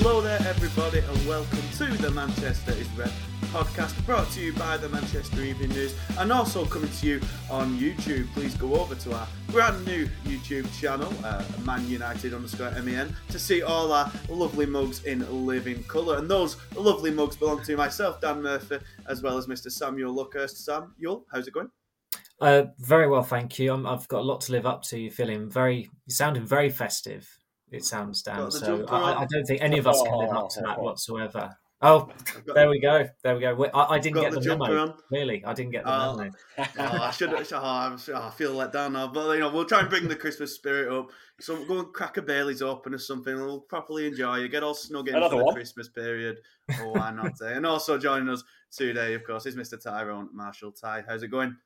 Hello there, everybody, and welcome to the Manchester is Red podcast brought to you by the Manchester Evening News and also coming to you on YouTube. Please go over to our brand new YouTube channel, uh, Man United underscore MEN, to see all our lovely mugs in living colour. And those lovely mugs belong to myself, Dan Murphy, as well as Mr. Samuel Luckhurst. Sam, Yul, how's it going? Uh, very well, thank you. i have got a lot to live up to. You're feeling very, you're sounding very festive. It sounds, down. So I, I, don't think any of us can live up to that whatsoever. Oh, there we go. There we go. I, I didn't get the, the memo. On. Really, I didn't get the uh, memo. oh, I should. Oh, oh, I feel let down now, but you know, we'll try and bring the Christmas spirit up. So go and crack a Bailey's open or something. We'll properly enjoy you. Get all snug in Another for the. Christmas period. Oh, why not? Eh? and also joining us today, of course, is Mr. Tyrone Marshall. Ty, how's it going?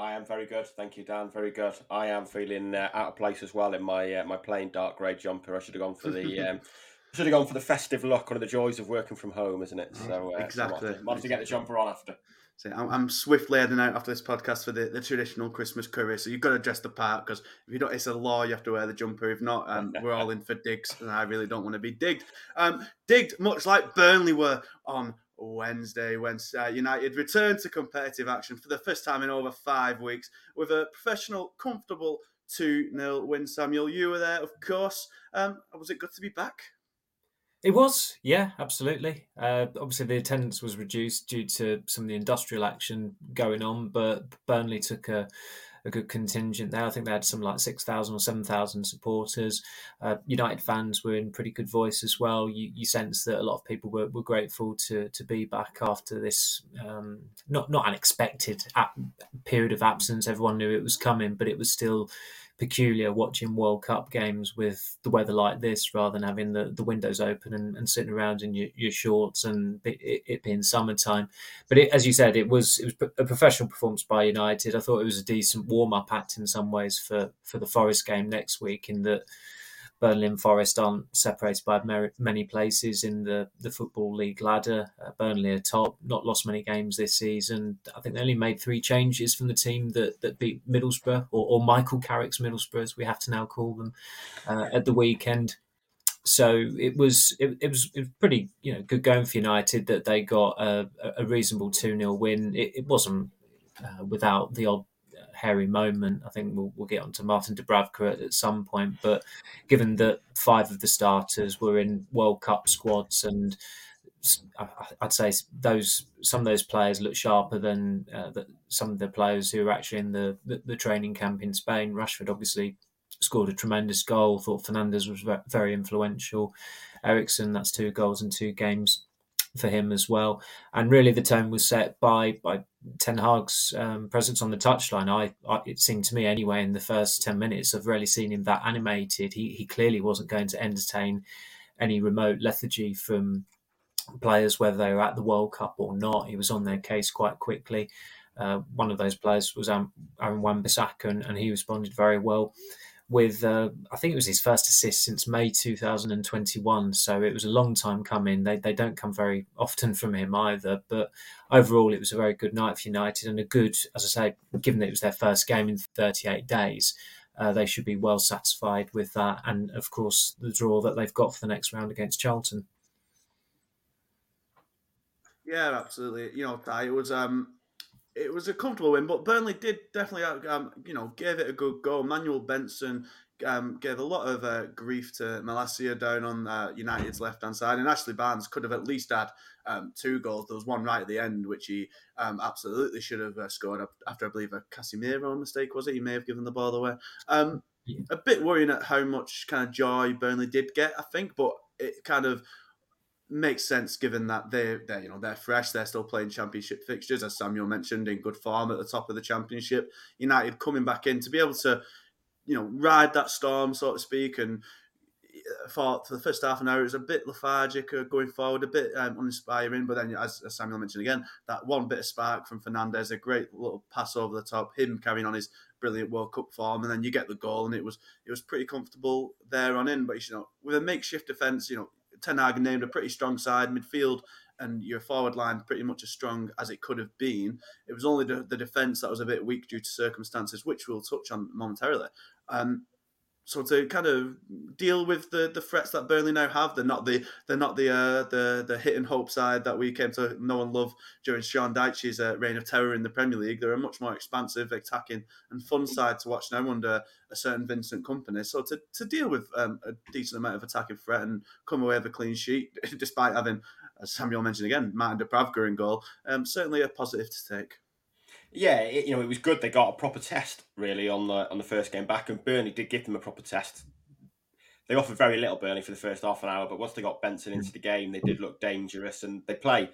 I am very good, thank you, Dan. Very good. I am feeling uh, out of place as well in my uh, my plain dark grey jumper. I should have gone for the um, should have gone for the festive look. One of the joys of working from home, isn't it? So uh, exactly. So to, to get the jumper on after. So I'm, I'm swiftly heading out after this podcast for the, the traditional Christmas curry. So you've got to dress the part because if you don't, it's a law. You have to wear the jumper. If not, um, we're all in for digs, and I really don't want to be digged. Um, digged much like Burnley were on Wednesday uh, United returned to competitive action for the first time in over five weeks with a professional, comfortable 2 0 win. Samuel, you were there, of course. Um, was it good to be back? It was, yeah, absolutely. Uh, obviously, the attendance was reduced due to some of the industrial action going on, but Burnley took a, a good contingent there. I think they had some like 6,000 or 7,000 supporters. Uh, United fans were in pretty good voice as well. You, you sense that a lot of people were, were grateful to, to be back after this um, not, not unexpected period of absence. Everyone knew it was coming, but it was still peculiar watching World Cup games with the weather like this rather than having the, the windows open and, and sitting around in your, your shorts and it, it being summertime. But it, as you said, it was it was a professional performance by United. I thought it was a decent warm up act in some ways for, for the Forest game next week in that Burnley and Forest aren't separated by many places in the, the Football League ladder. Uh, Burnley are top, not lost many games this season. I think they only made three changes from the team that, that beat Middlesbrough, or, or Michael Carrick's Middlesbrough, as we have to now call them, uh, at the weekend. So it was it, it, was pretty you know good going for United that they got a, a reasonable two 0 win. It, it wasn't uh, without the odd hairy moment. I think we'll, we'll get onto Martin Dubravka at, at some point, but given that five of the starters were in World Cup squads and I'd say those some of those players look sharper than uh, the, some of the players who are actually in the, the, the, training camp in Spain. Rashford obviously scored a tremendous goal. Thought Fernandes was very influential. Eriksen, that's two goals in two games for him as well. And really, the tone was set by by Ten Hag's um, presence on the touchline. I, I, it seemed to me anyway in the first ten minutes, I've really seen him that animated. He he clearly wasn't going to entertain any remote lethargy from players, whether they were at the World Cup or not. He was on their case quite quickly. Uh, one of those players was Aaron Wan-Bissaka, and, and he responded very well with uh, I think it was his first assist since May 2021. So it was a long time coming. They they don't come very often from him either. But overall, it was a very good night for United and a good, as I say, given that it was their first game in 38 days. Uh, they should be well satisfied with that, and of course the draw that they've got for the next round against Charlton. Yeah, absolutely. You know, it was um, it was a comfortable win, but Burnley did definitely, um, you know, gave it a good go. Manuel Benson um, gave a lot of uh, grief to Malacia down on uh, United's left hand side, and Ashley Barnes could have at least had um, two goals. There was one right at the end, which he um, absolutely should have uh, scored after, I believe, a Casemiro mistake, was it? He may have given the ball away. Um, yeah. A bit worrying at how much kind of joy Burnley did get, I think, but it kind of makes sense given that they they you know they're fresh, they're still playing championship fixtures, as Samuel mentioned, in good form at the top of the championship. United coming back in to be able to, you know, ride that storm, so to speak, and thought for the first half an hour it was a bit lethargic uh, going forward, a bit um, uninspiring. But then, as, as, Samuel mentioned again, that one bit of spark from Fernandes, a great little pass over the top, him carrying on his brilliant World Cup form, and then you get the goal, and it was it was pretty comfortable there on in. But you know, with a makeshift defence, you know, Ten Hag named a pretty strong side midfield. And your forward line pretty much as strong as it could have been. It was only the, the defence that was a bit weak due to circumstances, which we'll touch on momentarily. Um, so to kind of deal with the, the threats that Burnley now have, they're not the they're not the uh, the the hit and hope side that we came to know and love during Sean Dyche's uh, reign of terror in the Premier League. They're a much more expansive, attacking, and fun side to watch now under a certain Vincent Kompany. So to, to deal with um, a decent amount of attacking threat and come away with a clean sheet, despite having, as Samuel mentioned again, Martin Dubravka in goal, um, certainly a positive to take yeah, it, you know, it was good. They got a proper test really on the on the first game back, and Burnley did give them a proper test. They offered very little Burnley for the first half an hour, but once they got Benson into hmm. the game, they did look dangerous, and they play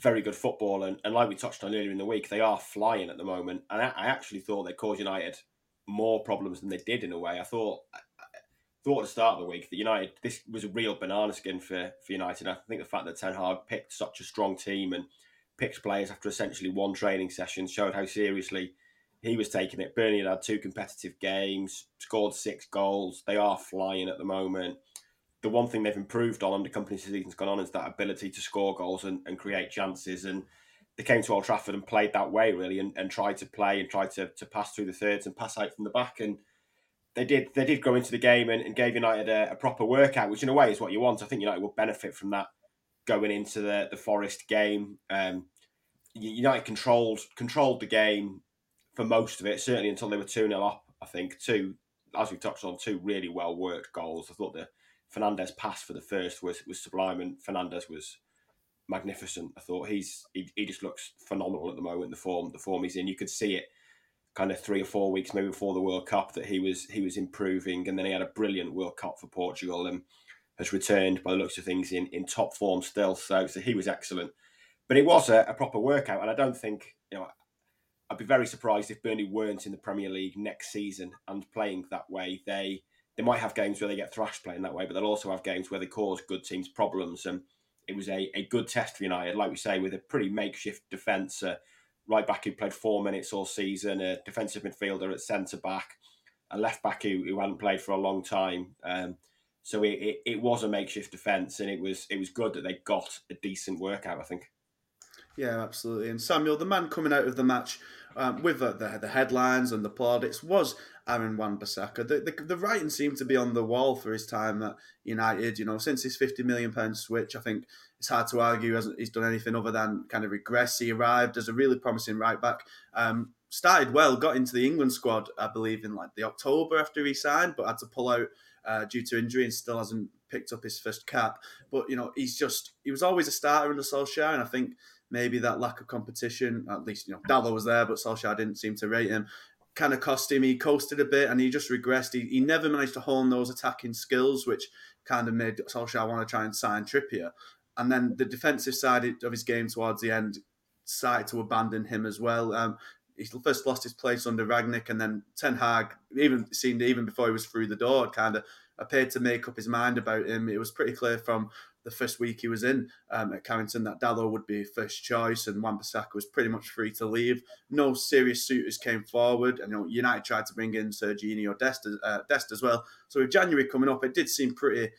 very good football. And, and like we touched on earlier in the week, they are flying at the moment. And I, I actually thought they caused United more problems than they did in a way. I thought I thought at the start of the week that United this was a real banana skin for for United. I think the fact that Ten Hag picked such a strong team and picked players after essentially one training session showed how seriously he was taking it. Burnley had, two competitive games, scored six goals. They are flying at the moment. The one thing they've improved on under Kompany's season's gone on is that ability to score goals and, and create chances. And they came to Old Trafford and played that way really, and, and tried to play and tried to, to pass through the thirds and pass out from the back. And they did they did go into the game and, and gave United a, a, proper workout, which in a way is what you want. I think United will benefit from that going into the the Forest game. Um, United controlled controlled the game for most of it, certainly until they were two 0 up. I think two, as we touched on, two really well worked goals. I thought the Fernandes pass for the first was was sublime, and Fernandes was magnificent. I thought he's he, he just looks phenomenal at the moment. The form the form he's in, you could see it kind of three or four weeks maybe before the World Cup that he was he was improving, and then he had a brilliant World Cup for Portugal and has returned by the looks of things in, in top form still. So so he was excellent, but it was a, a proper workout, and I don't think you know. I'd be very surprised if Burnley weren't in the Premier League next season and playing that way. They they might have games where they get thrashed playing that way, but they'll also have games where they cause good teams problems. And it was a, a good test for United, like we say, with a pretty makeshift defence. Uh, right back who played four minutes all season, a defensive midfielder at centre back, a left back who, who hadn't played for a long time. Um, so it, it, it, was a makeshift defence, and it was it was good that they got a decent workout. I think. Yeah, absolutely. And Samuel, the man coming out of the match um, with the, the, the headlines and the plaudits was Aaron Wan-Bissaka. The, the, the writing seemed to be on the wall for his time at United. You know, since his fifty million pound switch, I think it's hard to argue hasn't he's done anything other than kind of regress. He arrived as a really promising right back. Um, started well, got into the England squad, I believe, in like the October after he signed, but had to pull out uh, due to injury and still hasn't picked up his first cap. But you know, he's just he was always a starter in the Solskjaer, and I think maybe that lack of competition, at least you know, Dalot was there, but Solskjaer didn't seem to rate him. Kind of cost him. He coasted a bit, and he just regressed. He, he never managed to hone those attacking skills, which kind of made Solskjaer want to try and sign Trippier. And then the defensive side of his game towards the end started to abandon him as well. Um, he first lost his place under Rangnick, and then Ten Hag, even seemed even before he was through the door, kind of appeared to make up his mind about him. It was pretty clear from the first week he was in um, at Carrington that Dalot would be first choice, and Wan-Bissaka was pretty much free to leave. No serious suitors came forward, and you know United tried to bring in Sergiño Dest, uh, Dest as well. So with January coming up, it did seem pretty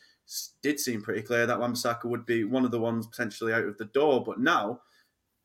did seem pretty clear that Wan-Bissaka would be one of the ones potentially out of the door. But now,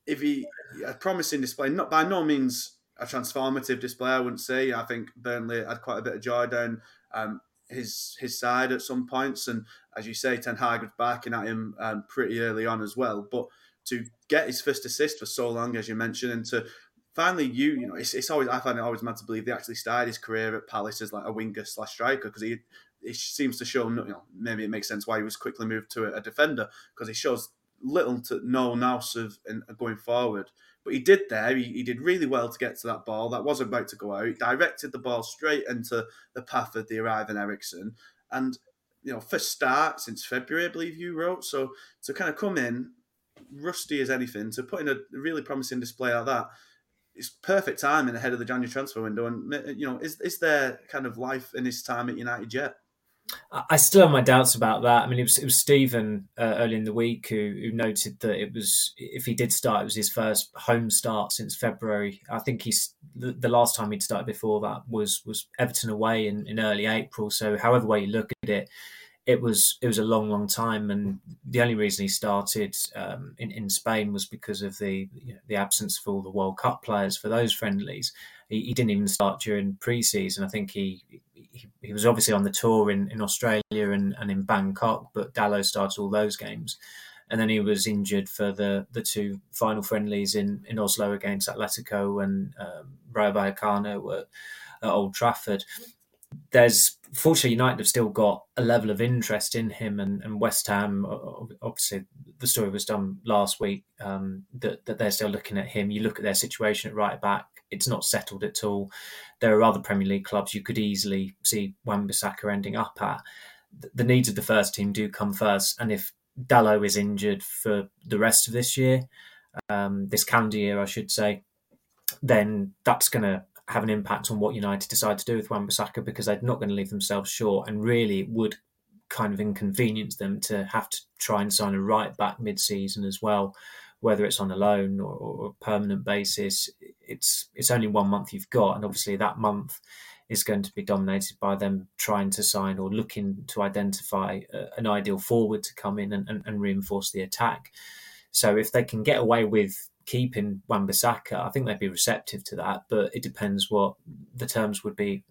if he a promising display, not by no means a transformative display, I wouldn't say. I think Burnley had quite a bit of joy down um, his his side at some points, and as you say, Ten Hag was barking at him um, pretty early on as well. But to get his first assist for so long, as you mentioned, and to finally you you know it's, it's always I find it always mad to believe they actually started his career at Palace as like a winger slash striker because he it seems to show, you know, maybe it makes sense why he was quickly moved to a, defender because he shows little to no nous of in, going forward. But he did there. He, he did really well to get to that ball. That was about to go out. He directed the ball straight into the path of the arriving Eriksen. And you know first start since February, I believe you wrote. So to kind of come in rusty as anything to put in a really promising display like that. It's perfect timing ahead of the January transfer window, and you know, is is there kind of life in his time at United yet? I still have my doubts about that. I mean, it was it was Stephen uh, early in the week who, who noted that it was if he did start, it was his first home start since February. I think he's the, the last time he'd started before that was was Everton away in, in early April. So, however way you look at it, it was it was a long, long time, and the only reason he started um, in in Spain was because of the you know, the absence of all the World Cup players for those friendlies. He, he didn't even start during pre-season. I think he, he, he was obviously on the tour in, in Australia and, and in Bangkok, but Dalot started all those games, and then he was injured for the the two final friendlies in in Oslo against Atletico and um, Rayo Vallecano at, at Old Trafford there's fortunately United have still got a level of interest in him, and, and West Ham obviously the story was done last week um, that that they're still looking at him. You look at their situation at right back; it's not settled at all. There are other Premier League clubs you could easily see Wan-Bissaka ending up at. The needs of the first team do come first, and if Dalot is injured for the rest of this year, um, this calendar year, I should say, then that's going to have an impact on what United decide to do with Wan-Bissaka because they're not going to leave themselves short, and really it would kind of inconvenience them to have to try and sign a right back mid-season as well, whether it's on a loan or, or a permanent basis. It's it's only one month you've got, and obviously that month is going to be dominated by them trying to sign or looking to identify a, an ideal forward to come in and, and, and reinforce the attack. So if they can get away with keeping Wan-Bissaka, I think they'd be receptive to that. But it depends what the terms would be,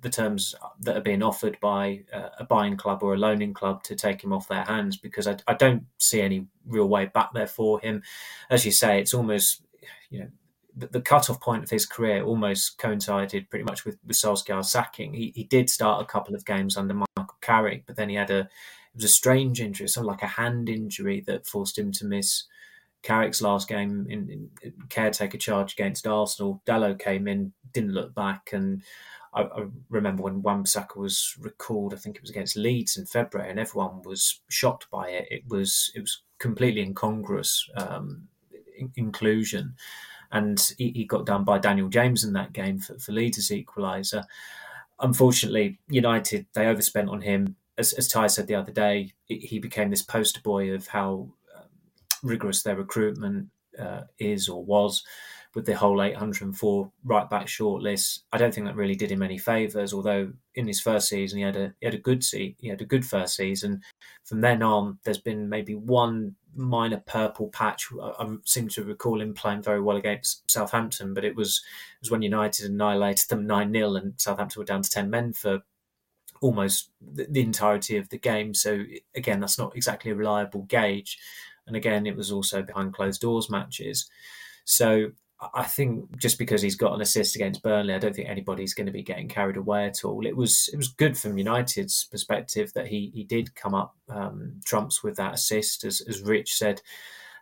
the terms that are being offered by uh, a buying club or a loaning club to take him off their hands, because I, I don't see any real way back there for him. As you say, it's almost, you know, the, the cut-off point of his career almost coincided pretty much with, with Solskjaer's sacking. He, he did start a couple of games under Michael Carrick, but then he had a it was a strange injury, something like a hand injury that forced him to miss Carrick's last game in, in, caretaker charge against Arsenal, Dalot came in, didn't look back, and I, I remember when Wan-Bissaka was recalled. I think it was against Leeds in February, and everyone was shocked by it. It was it was completely incongruous um, in, inclusion, and he, he, got done by Daniel James in that game for, for Leeds' equaliser. Unfortunately, United they overspent on him. As, as Ty said the other day, he became this poster boy of how rigorous their recruitment uh, is or was with the whole 804 right back shortlist. I don't think that really did him any favors. Although in his first season he had a he had a good seat, he had a good first season. From then on, there's been maybe one minor purple patch. I, I seem to recall him playing very well against Southampton, but it was it was when United annihilated them nine 0 and Southampton were down to ten men for almost the, the entirety of the game. So again, that's not exactly a reliable gauge. And again, it was also behind closed doors matches. So I think just because he's got an assist against Burnley, I don't think anybody's going to be getting carried away at all. It was it was good from United's perspective that he he did come up um, trumps with that assist, as as Rich said.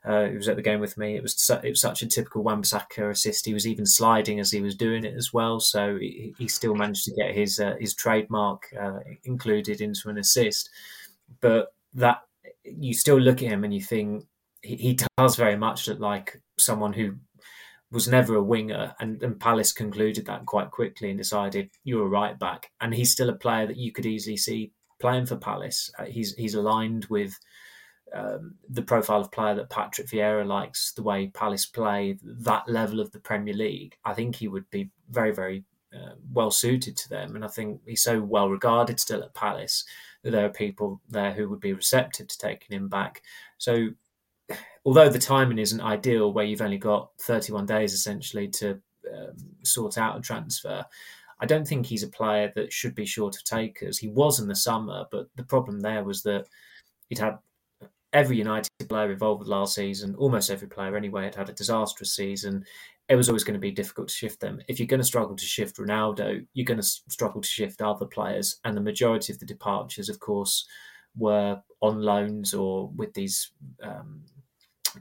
Uh, he was at the game with me. It was su- it was such a typical Wan-Bissaka assist. He was even sliding as he was doing it as well. So he, he still managed to get his uh, his trademark uh, included into an assist. But that you still look at him and you think he, he does very much look like someone who was never a winger, and, and Palace concluded that quite quickly and decided you're a right back, and he's still a player that you could easily see playing for Palace. Uh, he's he's aligned with um, the profile of player that Patrick Vieira likes, the way Palace play, that level of the Premier League. I think he would be very very uh, well suited to them, and I think he's so well regarded still at Palace that there are people there who would be receptive to taking him back. So, although the timing isn't ideal, where you've only got 31 days essentially to um, sort out a transfer, I don't think he's a player that should be short of takers. He was in the summer, but the problem there was that he'd had every United player involved last season, almost every player anyway, had had a disastrous season it was always going to be difficult to shift them. If you're going to struggle to shift Ronaldo, you're going to struggle to shift other players. And the majority of the departures, of course, were on loans or with these. Um,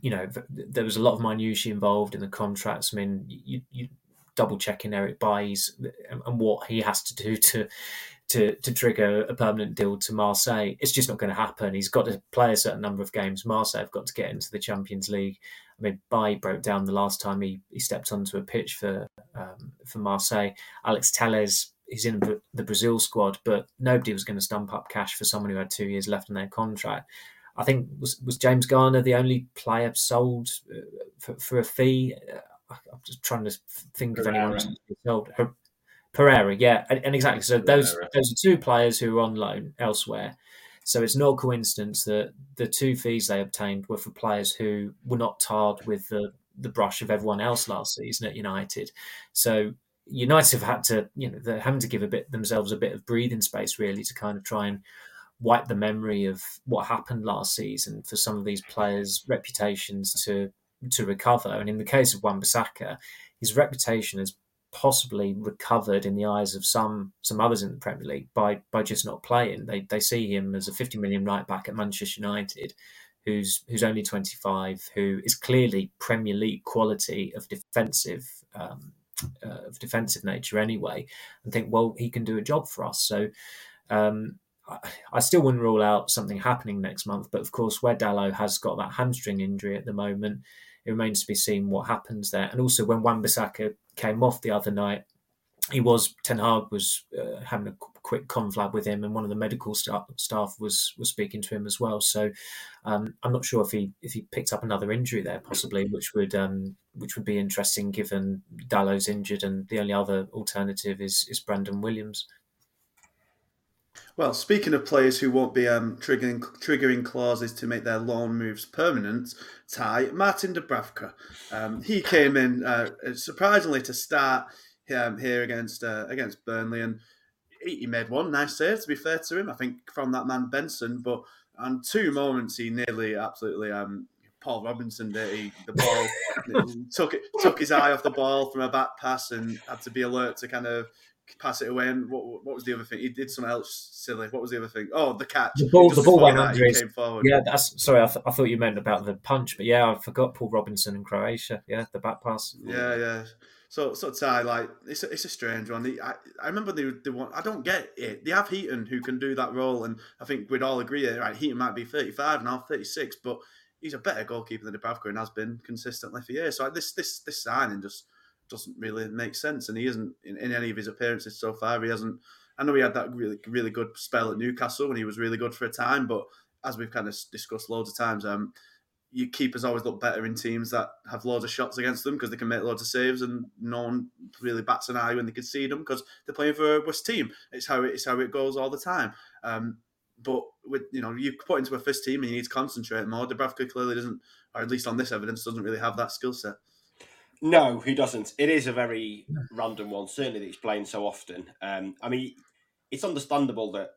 you know, there was a lot of minutiae involved in the contracts. I mean, you, you double checking Eric Bailly's and what he has to do to to to trigger a permanent deal to Marseille. It's just not going to happen. He's got to play a certain number of games. Marseille have got to get into the Champions League. I mean, Bailly broke down the last time he, he stepped onto a pitch for um, for Marseille. Alex Telles, he's in the Brazil squad, but nobody was going to stump up cash for someone who had two years left on their contract. I think was was James Garner the only player sold uh, for, for a fee. Uh, I'm just trying to think Pereira. of anyone sold. Pereira, yeah, and, and exactly. So Pereira. those those are two players who are on loan elsewhere. So it's no coincidence that the two fees they obtained were for players who were not tarred with the the brush of everyone else last season at United. So United have had to, you know, they're having to give a bit themselves a bit of breathing space really to kind of try and wipe the memory of what happened last season for some of these players' reputations to to recover. And in the case of Wan-Bissaka, his reputation has possibly recovered in the eyes of some some others in the Premier League by by just not playing. They they see him as a 50 million right back at Manchester United, who's who's only 25, who is clearly Premier League quality of defensive um, uh, of defensive nature anyway, and think well he can do a job for us. So. Um, I still wouldn't rule out something happening next month, but of course, where Dalot has got that hamstring injury at the moment, it remains to be seen what happens there. And also, when Wan-Bissaka came off the other night, he was Ten Hag was uh, having a quick conflab with him, and one of the medical staff, staff was was speaking to him as well. So um, I'm not sure if he if he picked up another injury there, possibly, which would um, which would be interesting given Dalot's injured, and the only other alternative is is Brandon Williams. Well, speaking of players who won't be um, triggering triggering clauses to make their loan moves permanent, Ty Martin Dubravka, um, he came in uh, surprisingly to start um, here against uh, against Burnley, and he, he, made one nice save. To be fair to him, I think from that man Benson, but on two moments he nearly absolutely um, Paul Robinson did. He, the ball took it, took his eye off the ball from a back pass and had to be alert to kind of pass it away. And what, what was the other thing? He did something else silly. What was the other thing? Oh, the catch. The ball, the ball went under his. Yeah, that's sorry. I, th- I, thought you meant about the punch, but yeah, I forgot Paul Robinson in Croatia. Yeah, the back pass. Yeah, yeah. So, so Ty, like it's a, it's a strange one. I, I remember they they want. I don't get it. They have Heaton who can do that role, and I think we'd all agree. Right, Heaton might be thirty five now, thirty six, but he's a better goalkeeper than Dubravka and has been consistently for years. So like, this this this signing just doesn't really make sense. And he isn't in, in, any of his appearances so far. He hasn't. I know he had that really really good spell at Newcastle when he was really good for a time, but as we've kind of discussed loads of times, um, your keepers always look better in teams that have loads of shots against them because they can make loads of saves and no one really bats an eye when they can see them because they're playing for a West team. It's how it, it's how it goes all the time. Um, but with you know you put into a first team and you need to concentrate more. Dubravka clearly doesn't, or at least on this evidence, doesn't really have that skill set. No, he doesn't. It is a very random one, certainly that he's playing so often. Um, I mean, it's understandable that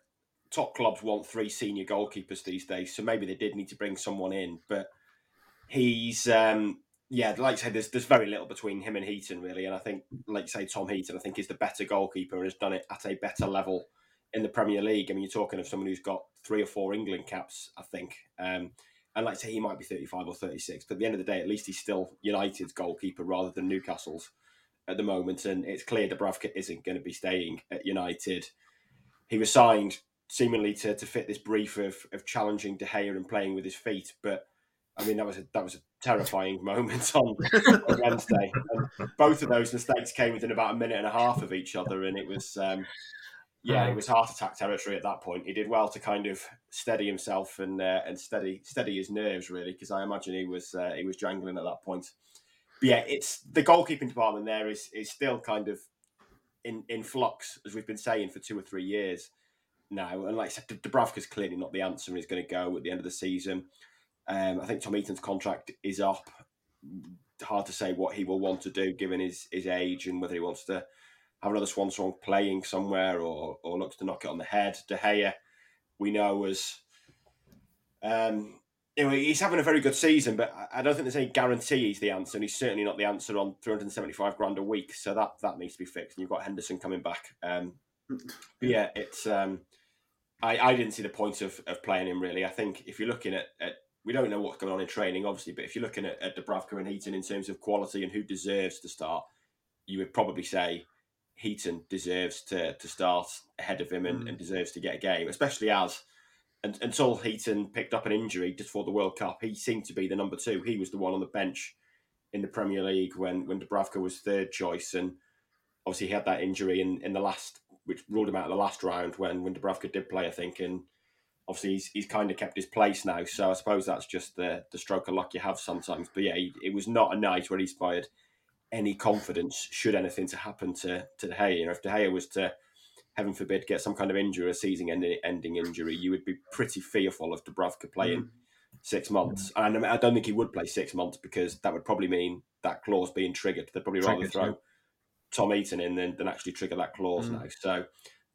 top clubs want three senior goalkeepers these days, so maybe they did need to bring someone in. But he's, um, yeah, like I say, there's there's very little between him and Heaton really, and I think, like you say, Tom Heaton, I think is the better goalkeeper and has done it at a better level in the Premier League. I mean, you're talking of someone who's got three or four England caps, I think. Um, and like I say, he might be 35 or 36, but at the end of the day, at least he's still United's goalkeeper rather than Newcastle's at the moment. And it's clear Dubravka isn't going to be staying at United. He was signed seemingly to, to fit this brief of, of challenging De Gea and playing with his feet, but I mean that was a that was a terrifying moment on, on Wednesday. And both of those mistakes came within about a minute and a half of each other, and it was um, yeah, it was heart attack territory at that point. He did well to kind of steady himself and uh, and steady steady his nerves really, because I imagine he was uh, he was jangling at that point. But yeah, it's the goalkeeping department there is is still kind of in in flux as we've been saying for two or three years now. And like I said, Dubravka's clearly not the answer. and He's going to go at the end of the season. Um, I think Tom Heaton's contract is up. Hard to say what he will want to do given his his age and whether he wants to have another swan song playing somewhere or or looks to knock it on the head. De Gea, we know was um, know, he's having a very good season, but I don't think there's any guarantee he's the answer, and he's certainly not the answer on 375 grand a week. So that that needs to be fixed. And you've got Henderson coming back. Um, yeah, it's. Um, I, I didn't see the point of, of playing him really. I think if you're looking at, at we don't know what's going on in training, obviously, but if you're looking at, at Dubravka and Heaton in terms of quality and who deserves to start, you would probably say Heaton deserves to to start ahead of him and, mm. and deserves to get a game, especially as and, until Heaton picked up an injury just for the World Cup, he seemed to be the number two. He was the one on the bench in the Premier League when when Dubravka was third choice, and obviously he had that injury in, in the last, which ruled him out of the last round when when Dubravka did play, I think, and obviously he's, he's kind of kept his place now. So I suppose that's just the the stroke of luck you have sometimes. But yeah, he, it was not a night where he inspired any confidence should anything to happen to to De Gea. You know, if De Gea was to heaven forbid get some kind of injury, a season ending injury, you would be pretty fearful of Dubravka playing. Mm. Six months, and I don't think he would play six months because that would probably mean that clause being triggered. They'd probably rather throw yeah. Tom Heaton in than, than actually trigger that clause mm. now. So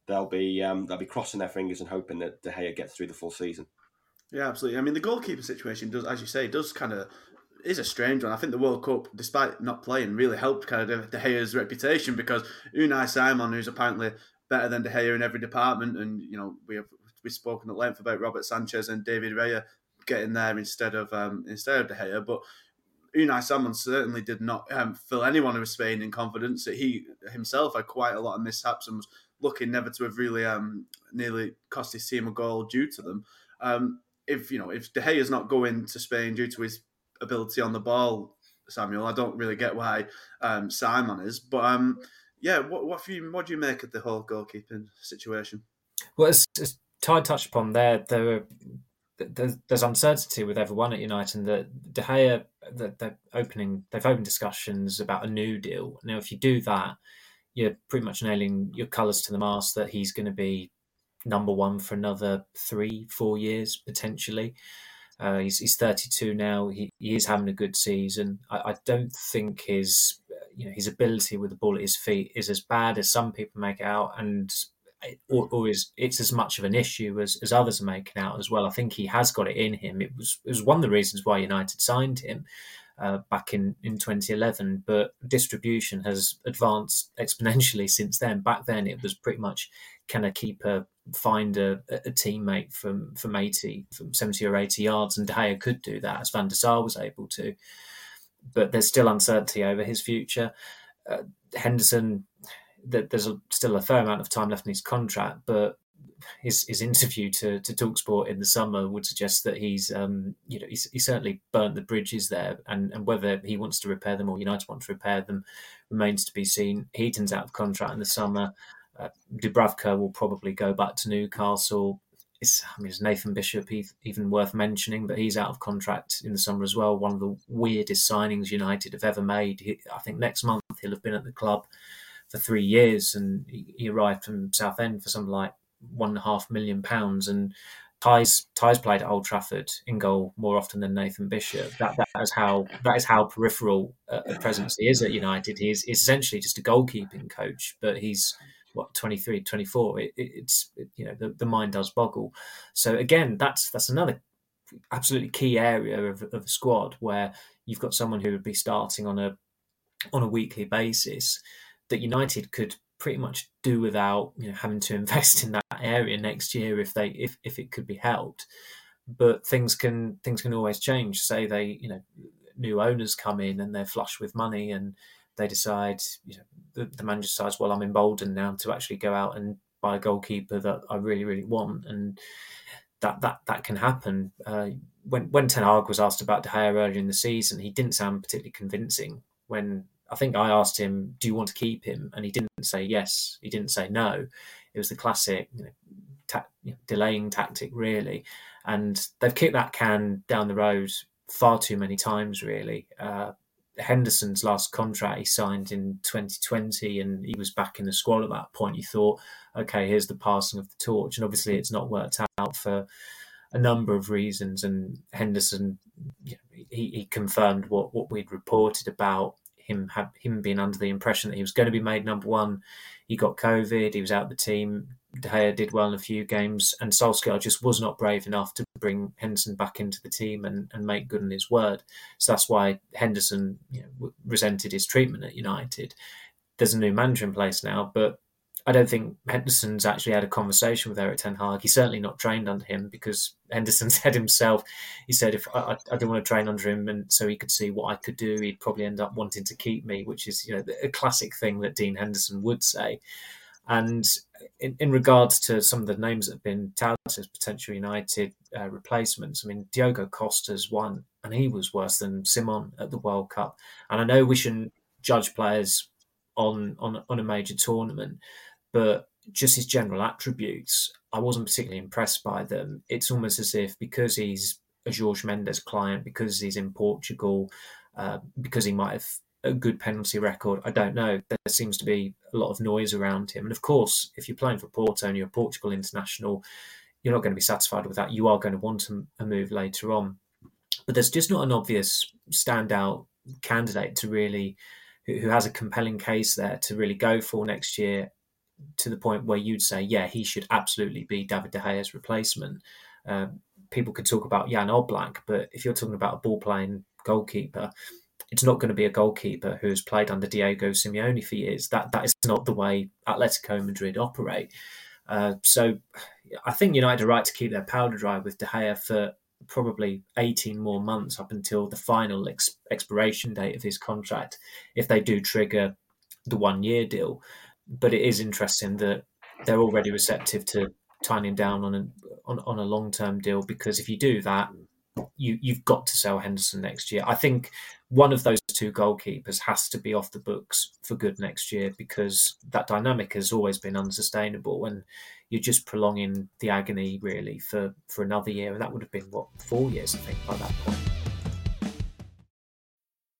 they'll be um, they'll be crossing their fingers and hoping that De Gea gets through the full season. Yeah, absolutely. I mean, the goalkeeper situation does, as you say, does kind of is a strange one. I think the World Cup, despite not playing, really helped kind of De Gea's reputation because Unai Simon, who's apparently better than De Gea in every department, and you know we have we've spoken at length about Robert Sanchez and David Raya getting there instead of um, instead of De Gea, but. Unai Simon certainly did not um, fill anyone of Spain in confidence. He himself had quite a lot of mishaps and was looking never to have really um, nearly cost his team a goal due to them. Um, if you know if De Gea is not going to Spain due to his ability on the ball, Samuel. I don't really get why um, Simon is, but um, yeah, what what do you what do you make of the whole goalkeeping situation? Well, as, as Ty touched upon there, there there's, there's, uncertainty with everyone at United. And De Gea, they're opening, they've opened discussions about a new deal. Now, if you do that, you're pretty much nailing your colours to the mast that he's going to be number one for another three, four years potentially. Uh, he's, he's 32 now. He, he is having a good season. I, I don't think his you know his ability with the ball at his feet is as bad as some people make out, and or, or is it's as much of an issue as, as others are making out as well. I think he has got it in him. It was it was one of the reasons why United signed him uh, back in, in 2011, but distribution has advanced exponentially since then. Back then, it was pretty much can a keeper find a, a teammate from from 80, from 70 or 80 yards, and De Gea could do that as Van der Sar was able to. But there's still uncertainty over his future. Uh, Henderson, there's a, still a fair amount of time left in his contract, but his his interview to to Talksport in the summer would suggest that he's um you know he's, he certainly burnt the bridges there, and and whether he wants to repair them or United want to repair them remains to be seen. Heaton's out of contract in the summer. Uh, Dubravka will probably go back to Newcastle. It's, I mean, is Nathan Bishop even worth mentioning? But he's out of contract in the summer as well. One of the weirdest signings United have ever made. He, I think next month he'll have been at the club for three years, and he, he arrived from Southend for something like one and a half million pounds. And Ty's Ty's played at Old Trafford in goal more often than Nathan Bishop. That that is how that is how peripheral a presence he is at United. He He's essentially just a goalkeeping coach, but he's what 23 24 it, it, it's it, you know the, the mind does boggle. So again that's that's another absolutely key area of, of a squad where you've got someone who would be starting on a on a weekly basis that united could pretty much do without you know having to invest in that area next year if they if, if it could be helped. But things can things can always change. Say they you know new owners come in and they're flush with money and they decide you know the, the manager decides well i'm emboldened now to actually go out and buy a goalkeeper that i really really want and that that that can happen uh, when when Ten Hag was asked about De Gea earlier in the season he didn't sound particularly convincing when I think I asked him, "Do you want to keep him?" and he didn't say yes. He didn't say no. It was the classic you know, ta- you know, delaying tactic, really. And they've kicked that can down the road far too many times, really. Uh, Henderson's last contract he signed in 2020, and he was back in the squad at that point. You thought, okay, here's the passing of the torch, and obviously it's not worked out for a number of reasons. And Henderson, you know, he, he confirmed what what we'd reported about him have him being under the impression that he was going to be made number one. He got COVID. He was out of the team. De Gea did well in a few games, and Solskjaer just was not brave enough to bring Henderson back into the team and, and make good on his word. So that's why Henderson you know, resented his treatment at United. There's a new manager in place now, but I don't think Henderson's actually had a conversation with Erik Ten Hag. He's certainly not trained under him because Henderson said himself, he said, if I, I didn't want to train under him and so he could see what I could do, he'd probably end up wanting to keep me, which is, you know, a classic thing that Dean Henderson would say. And in, in regards to some of the names that have been touted as potential United uh, replacements, I mean, Diogo Costa's one, and he was worse than Simon at the World Cup. And I know we shouldn't judge players on on on a major tournament, but just his general attributes, I wasn't particularly impressed by them. It's almost as if because he's a George Mendes client, because he's in Portugal, uh, because he might have a good penalty record. I don't know. There seems to be a lot of noise around him. And of course, if you're playing for Porto and you're a Portugal international, you're not going to be satisfied with that. You are going to want a move later on. But there's just not an obvious standout candidate to really, who has a compelling case there to really go for next year to the point where you'd say, yeah, he should absolutely be David De Gea's replacement. Uh, people could talk about Jan Oblak, but if you're talking about a ball playing goalkeeper, it's not going to be a goalkeeper who has played under Diego Simeone for years. That that is not the way Atletico Madrid operate. Uh, so I think United are right to keep their powder dry with De Gea for probably 18 more months up until the final ex- expiration date of his contract if they do trigger the one year deal. But it is interesting that they're already receptive to tying him down on a on, on a long term deal because if you do that, you you've got to sell Henderson next year. I think one of those two goalkeepers has to be off the books for good next year because that dynamic has always been unsustainable and you're just prolonging the agony really for for another year and that would have been what four years I think by that point.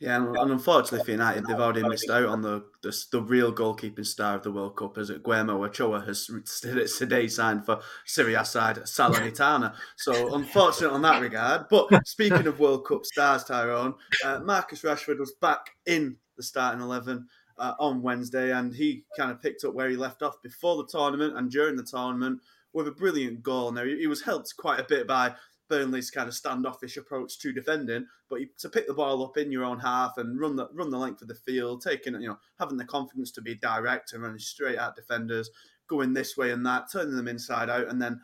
Yeah, and, and, unfortunately for United, they've already missed out on the the, the real goalkeeping star of the World Cup, as Guillermo Ochoa has today signed for Serie A side Salernitana. so unfortunate on that regard. But speaking of World Cup stars, Tyrone, uh, Marcus Rashford was back in the starting eleven. Uh, on Wednesday, and he kind of picked up where he left off before the tournament and during the tournament with a brilliant goal. Now he was helped quite a bit by Burnley's kind of standoffish approach to defending, but you, to pick the ball up in your own half and run the run the length of the field, taking you know having the confidence to be direct and running straight at defenders, going this way and that, turning them inside out, and then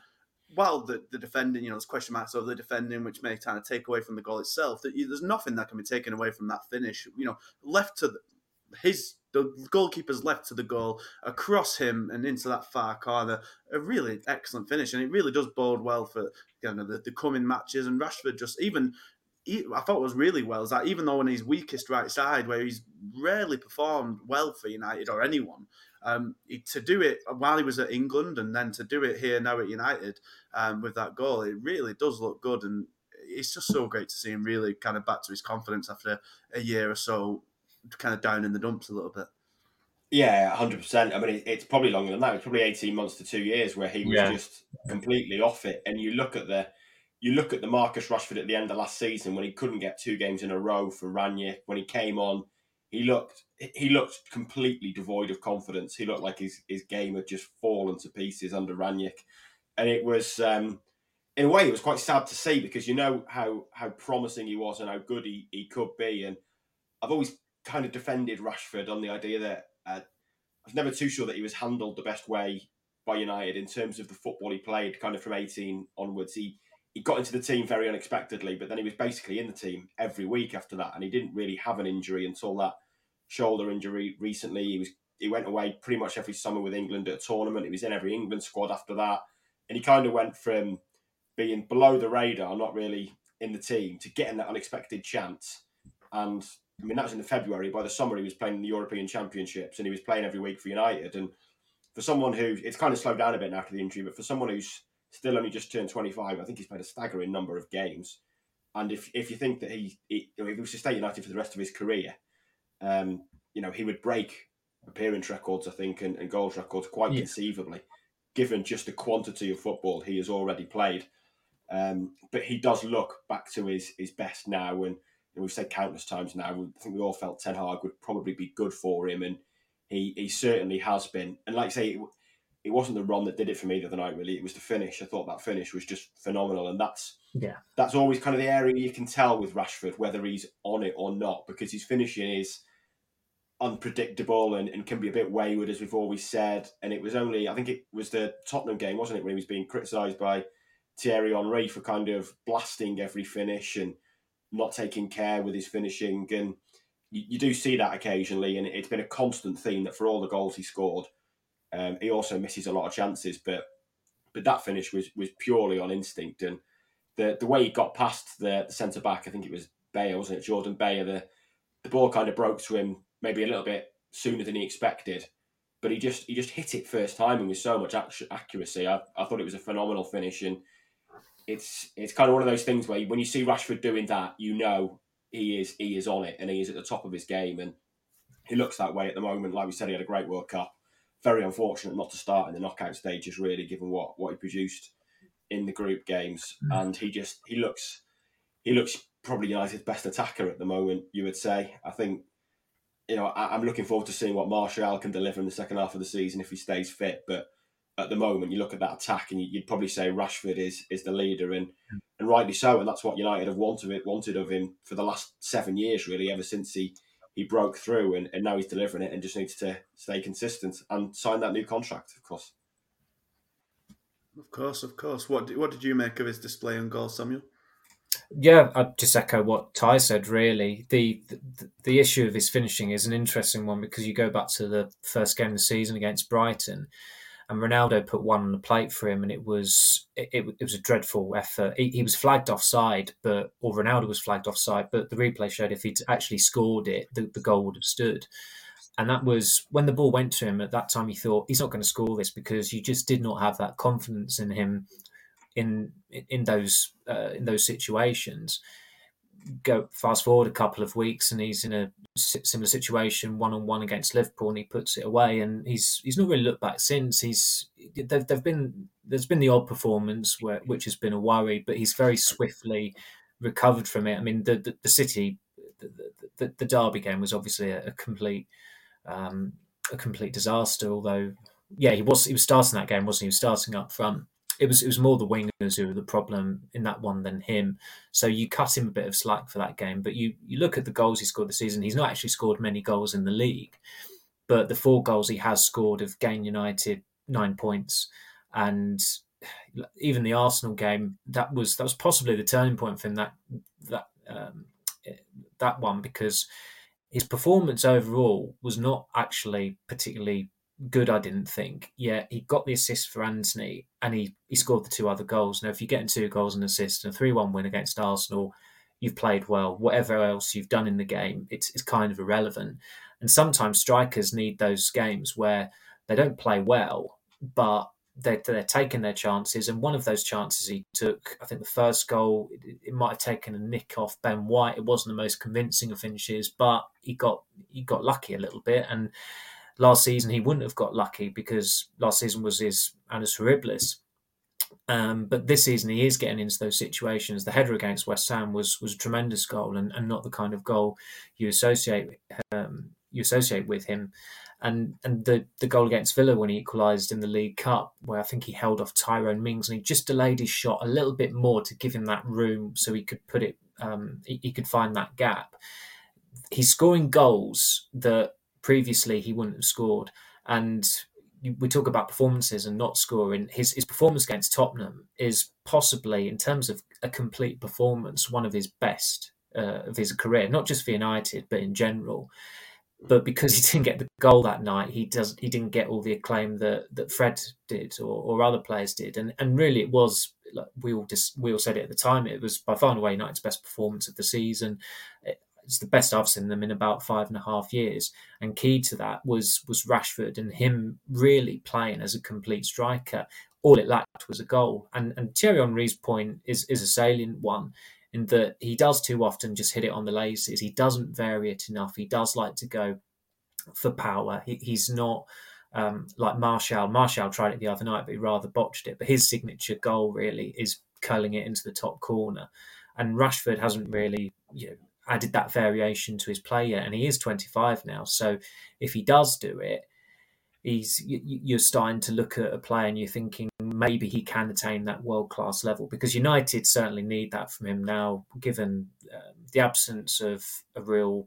while the, the defending, you know, there's question marks over the defending, which may kind of take away from the goal itself. That there's nothing that can be taken away from that finish. You know, left to the, his the goalkeeper's left to the goal, across him and into that far corner. A really excellent finish, and it really does bode well for you know the, the coming matches. And Rashford just even he, I thought was really well is that even though on his weakest right side, where he's rarely performed well for United or anyone, um, to do it while he was at England and then to do it here now at United um, with that goal, it really does look good. And it's just so great to see him really kind of back to his confidence after a year or so kind of down in the dumps a little bit. Yeah, hundred percent. I mean, it's probably longer than that. It's probably eighteen months to two years where he was yeah. just completely off it. And you look at the, you look at the Marcus Rashford at the end of last season when he couldn't get two games in a row for Rangnick. When he came on, he looked he looked completely devoid of confidence. He looked like his his game had just fallen to pieces under Rangnick, and it was. Um, in a way, it was quite sad to see because you know how how promising he was and how good he, he could be. And I've always kind of defended Rashford on the idea that uh, I was never too sure that he was handled the best way by United in terms of the football he played, kind of from 18 onwards. He he got into the team very unexpectedly, but then he was basically in the team every week after that, and he didn't really have an injury until that shoulder injury recently. He was he went away pretty much every summer with England at a tournament. He was in every England squad after that, and he kind of went from being below the radar, not really in the team, to getting that unexpected chance. And I mean, that was in February. By the summer, he was playing in the European Championships and he was playing every week for United. And for someone who, it's kind of slowed down a bit after the injury, but for someone who's still only just turned 25, I think he's played a staggering number of games. And if, if you think that he, he if he was to stay United for the rest of his career, um, you know, he would break appearance records, I think, and, and goals records quite yeah. conceivably, given just the quantity of football he has already played. Um, but he does look back to his his best now, and, and we've said countless times now. I think we all felt Ten Hag would probably be good for him, and he he certainly has been. And like I say, it, it wasn't the run that did it for me the other night. Really, it was the finish. I thought that finish was just phenomenal, and that's yeah, that's always kind of the area you can tell with Rashford whether he's on it or not because his finishing is unpredictable and, and can be a bit wayward, as we've always said. And it was only, I think it was the Tottenham game, wasn't it, when he was being criticised by Thierry Henry for kind of blasting every finish and not taking care with his finishing. And you, you do see that occasionally, and it's been a constant theme that for all the goals he scored, um, he also misses a lot of chances. But but that finish was was purely on instinct, and the the way he got past the, the centre back, I think it was Beyer, wasn't it? Jordan Beyer. The the ball kind of broke to him maybe a little bit sooner than he expected, but he just he just hit it first time and with so much accuracy. I, I thought it was a phenomenal finish, and it's it's kind of one of those things where when you see Rashford doing that, you know he is he is on it and he is at the top of his game, and he looks that way at the moment. Like we said, he had a great World Cup. Very unfortunate not to start in the knockout stages, really, given what what he produced in the group games, mm. and he just he looks he looks probably United's best attacker at the moment. You would say. I think you know I, am looking forward to seeing what Martial can deliver in the second half of the season if he stays fit, but at the moment, you look at that attack and you'd probably say Rashford is is the leader, and hmm. and rightly so, and that's what United have wanted it wanted of him for the last seven years, really, ever since he he broke through, and, and now he's delivering it, and just needs to stay consistent and sign that new contract, of course. Of course, of course. What what did you make of his display on goal, Samuel? Yeah, I just echo what Ty said. Really, the, the, the issue of his finishing is an interesting one because you go back to the first game of the season against Brighton, and Ronaldo put one on the plate for him, and it was it, it was a dreadful effort. He, he, was flagged offside, but or Ronaldo was flagged offside, but the replay showed if he'd actually scored it, the, the goal would have stood. And that was when the ball went to him. At that time, he thought he's not going to score this because you just did not have that confidence in him in in those uh, in those situations go fast forward a couple of weeks and he's in a similar situation one on one against Liverpool and he puts it away and he's he's not really looked back since. He's they've, they've been there's been the odd performance where which has been a worry but he's very swiftly recovered from it. I mean the the, the City the, the, the, Derby game was obviously a, a complete um, a complete disaster although yeah he was he was starting that game wasn't he, he was starting up front it was it was more the wingers who were the problem in that one than him. So you cut him a bit of slack for that game. But you you look at the goals he scored this season. He's not actually scored many goals in the league, but the four goals he has scored have gained United nine points, and even the Arsenal game that was that was possibly the turning point for him. That that um, that one because his performance overall was not actually particularly good, I didn't think. Yeah, he got the assist for Antony and he, he scored the two other goals. Now, if you're getting two goals and assists and a 3 1 win against Arsenal, you've played well. Whatever else you've done in the game, it's, it's kind of irrelevant. And sometimes strikers need those games where they don't play well, but they're, they're taking their chances. And one of those chances he took, I think the first goal, it, it might have taken a nick off Ben White. It wasn't the most convincing of finishes, but he got he got lucky a little bit. And last season he wouldn't have got lucky because last season was his annus horribilis. Um, but this season he is getting into those situations. The header against West Ham was was a tremendous goal and, and not the kind of goal you associate um, you associate with him. And and the, the goal against Villa when he equalised in the League Cup, where I think he held off Tyrone Mings and he just delayed his shot a little bit more to give him that room so he could put it um, he, he could find that gap. He's scoring goals that previously he wouldn't have scored. And we talk about performances and not scoring. His his performance against Tottenham is possibly, in terms of a complete performance, one of his best uh, of his career. Not just for United, but in general. But because he didn't get the goal that night, he does he didn't get all the acclaim that that Fred did or, or other players did. And and really, it was like we all just we all said it at the time. It was by far and away United's best performance of the season. It's the best I've seen them in about five and a half years. And key to that was was Rashford and him really playing as a complete striker. All it lacked was a goal. And and Thierry Henry's point is is a salient one in that he does too often just hit it on the laces. He doesn't vary it enough. He does like to go for power. He, he's not um, like Martial. Martial tried it the other night, but he rather botched it. But his signature goal really is curling it into the top corner. And Rashford hasn't really you know, added that variation to his play yet, and he is 25 now. So if he does do it, he's you're starting to look at a player and you're thinking maybe he can attain that world class level because United certainly need that from him now, given um, the absence of a real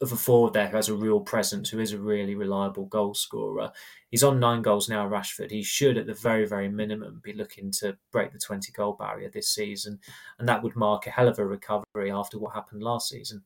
of a forward there who has a real presence, who is a really reliable goal scorer. He's on nine goals now, Rashford. He should, at the very, very minimum, be looking to break the 20 goal barrier this season. And that would mark a hell of a recovery after what happened last season.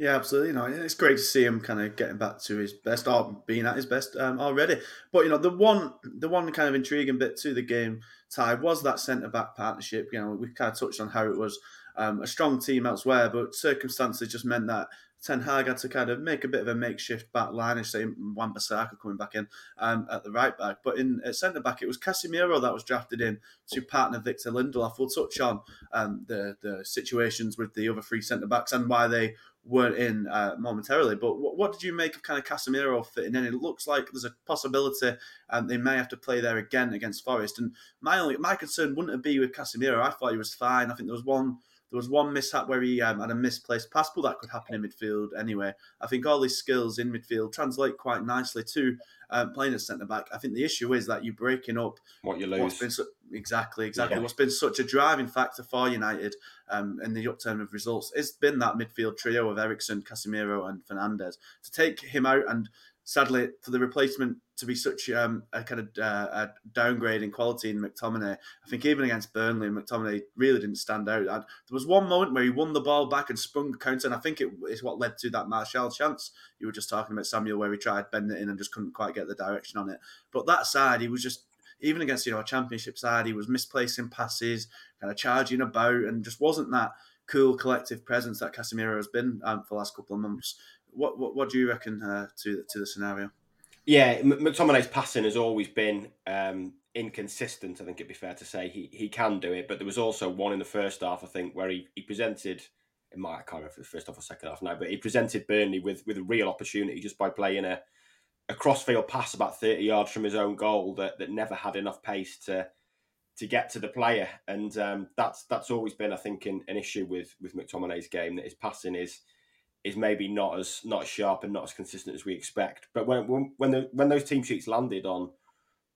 Yeah, absolutely. You know, it's great to see him kind of getting back to his best, or being at his best um, already. But you know, the one, the one kind of intriguing bit to the game, Ty, was that centre back partnership. You know, we kind of touched on how it was um, a strong team elsewhere, but circumstances just meant that Ten Hag had to kind of make a bit of a makeshift back line, and say Wan-Bissaka coming back in um, at the right back. But in at centre back, it was Casemiro that was drafted in to partner Victor Lindelof. We'll touch on um, the the situations with the other three centre backs and why they weren't in uh, momentarily. But what, what, did you make of kind of Casemiro fitting in? It looks like there's a possibility and um, they may have to play there again against Forest. And my only my concern wouldn't have been with Casemiro. I thought he was fine. I think there was one there was one mishap where he um, had a misplaced pass, but that could happen in midfield anyway. I think all his skills in midfield translate quite nicely to um, playing at centre back. I think the issue is that you're breaking up what you lose. Been so, exactly, exactly. Yeah. What's been such a driving factor for United um, in the upturn of results has been that midfield trio of Eriksen, Casemiro, and Fernandes. To take him out and sadly, for the replacement to be such um, a kind of uh, a downgrade in quality in McTominay, I think even against Burnley, McTominay really didn't stand out. And there was one moment where he won the ball back and sprung counter, and I think it is what led to that Martial chance you were just talking about, Samuel, where he tried bending it in and just couldn't quite get the direction on it. But that side, he was just even against you know a championship side, he was misplacing passes, kind of charging about, and just wasn't that cool collective presence that Casemiro has been um, for the last couple of months. What what, what do you reckon uh, to to the scenario? Yeah, McTominay's passing has always been um, inconsistent. I think it'd be fair to say he he can do it, but there was also one in the first half, I think, where he, he presented. It might I can't remember if it was first half or second half now, but he presented Burnley with with a real opportunity just by playing a a crossfield pass about thirty yards from his own goal that that never had enough pace to to get to the player, and um, that's that's always been, I think, an, an issue with with McTominay's game that his passing is is maybe not as not as sharp and not as consistent as we expect. But when when the, when those team sheets landed on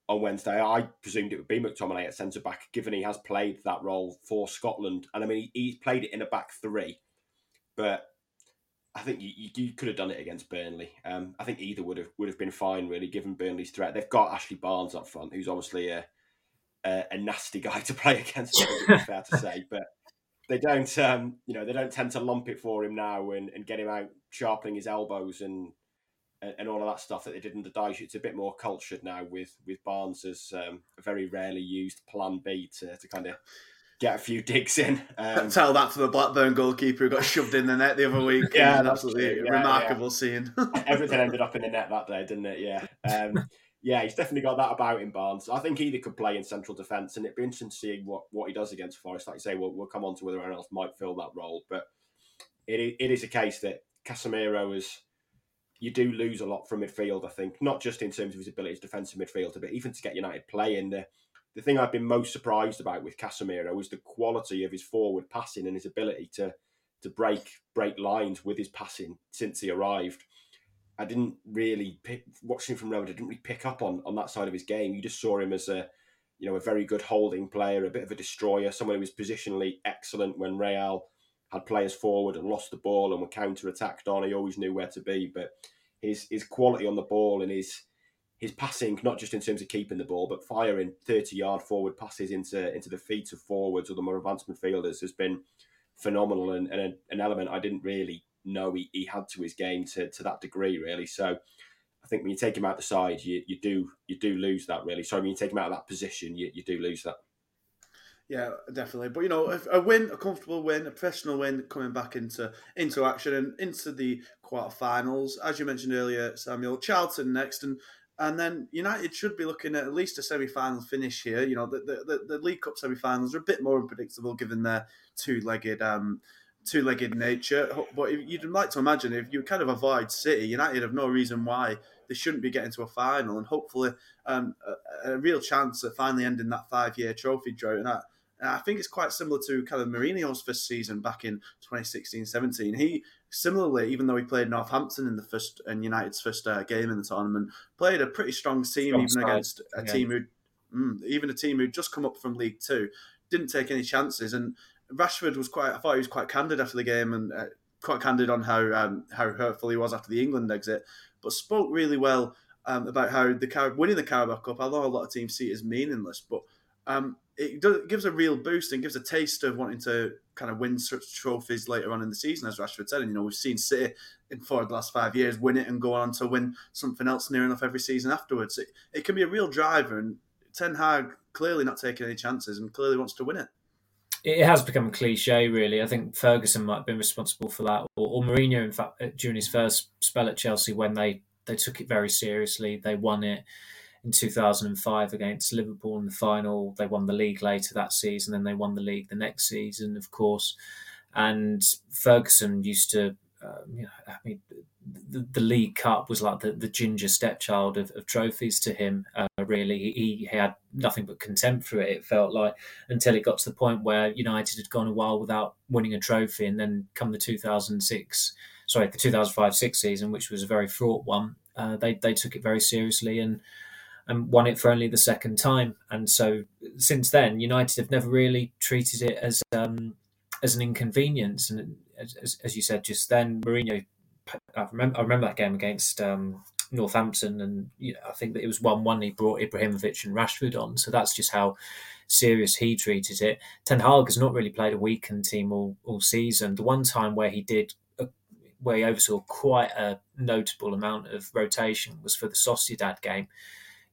on Wednesday, I presumed it would be McTominay at centre back, given he has played that role for Scotland. And I mean, he, played it in a back three, but I think you, you, you could have done it against Burnley. Um, I think either would have would have been fine, really, given Burnley's threat. They've got Ashley Barnes up front, who's obviously a a, a nasty guy to play against. fair to say, but they don't um, you know they don't tend to lump it for him now and, and get him out sharpening his elbows and and all of that stuff that they did in the Dyche. It's a bit more cultured now with with Barnes as um, a very rarely used plan B to, to kind of get a few digs in. Um, Tell that to the Blackburn goalkeeper who got shoved in the net the other week. Yeah, absolutely yeah, remarkable yeah. scene. Everything ended up in the net that day, didn't it? Yeah. Yeah, he's definitely got that about him, Barnes. I think either could play in central defence, and it'd be interesting to see what, what he does against Forest. Like you say, we'll, we'll come on to whether anyone else might fill that role, but it, it is a case that Casemiro is. You do lose a lot from midfield, I think, not just in terms of his ability as defensive midfielder, but even to get United playing. The, the thing I've been most surprised about with Casemiro is the quality of his forward passing and his ability to to break break lines with his passing since he arrived I didn't really pick, watching from Roma. I didn't really pick up on on that side of his game. You just saw him as a you know a very good holding player, a bit of a destroyer, someone who was positionally excellent when Real had players forward and lost the ball and were counter attacked on. He always knew where to be, but his his quality on the ball and his his passing, not just in terms of keeping the ball, but firing thirty yard forward passes into into the feet of forwards or the more advanced midfielders has been phenomenal and, and an element I didn't really know he, he had to his game to, to that degree, really. So I think when you take him out the side, you, you do you do lose that really. So when you take him out of that position, you, you do lose that. Yeah, definitely. But you know, a win, a comfortable win, a professional win, coming back into into action and into the quarterfinals, as you mentioned earlier, Samuel. Charlton next, and and then United should be looking at at least a semi-final finish here. You know, the the, the, League Cup semi-finals are a bit more unpredictable given their two-legged um, two-legged nature. But you'd like to imagine if you kind of avoid City, United have no reason why they shouldn't be getting to a final, and hopefully um, a, a, real chance at finally ending that five-year trophy drought. And I, and I think it's quite similar to kind of Mourinho's first season back in 2016-17. He similarly, even though he played Northampton in the first and United's first uh, game in the tournament, played a pretty strong team, strong even side. against a yeah. team who, mm, even a team who'd just come up from League Two, didn't take any chances. And Rashford was quite, I thought he was quite candid after the game and uh, quite candid on how um, how hurtful he was after the England exit, but spoke really well um, about how the Car- winning the Carabao Cup. Know a lot of teams see it as meaningless, but um, it, does, it gives a real boost and gives a taste of wanting to kind of win such trophies later on in the season, as Rashford said. And you know, we've seen City in four of the last five years win it and go on to win something else near enough every season afterwards. It, it can be a real driver, and Ten Hag clearly not taking any chances and clearly wants to win it. It has become a cliche, really. I think Ferguson might have been responsible for that, or, or Mourinho, in fact, uh, during his first spell at Chelsea when they they took it very seriously, they won it in 2005 against Liverpool in the final. They won the league later that season, then they won the league the next season, of course. And Ferguson used to, um, you know, I mean, the, the, League Cup was like the, the ginger stepchild of, of trophies to him. Uh, really, he, he, had nothing but contempt for it. It felt like until it got to the point where United had gone a while without winning a trophy, and then come the 2006, sorry, the 2005-6 season, which was a very fraught one. Uh, they they took it very seriously and and won it for only the second time. And so since then, United have never really treated it as um, as an inconvenience. And as, as, you said just then, Mourinho, I remember, I remember that game against um, Northampton, and you know, I think that it was one-one. He brought Ibrahimovic and Rashford on, so that's just how serious he treated it. Ten Hag has not really played a weakened team all, all season. The one time where he did uh, where he oversaw quite a notable amount of rotation was for the Sociedad game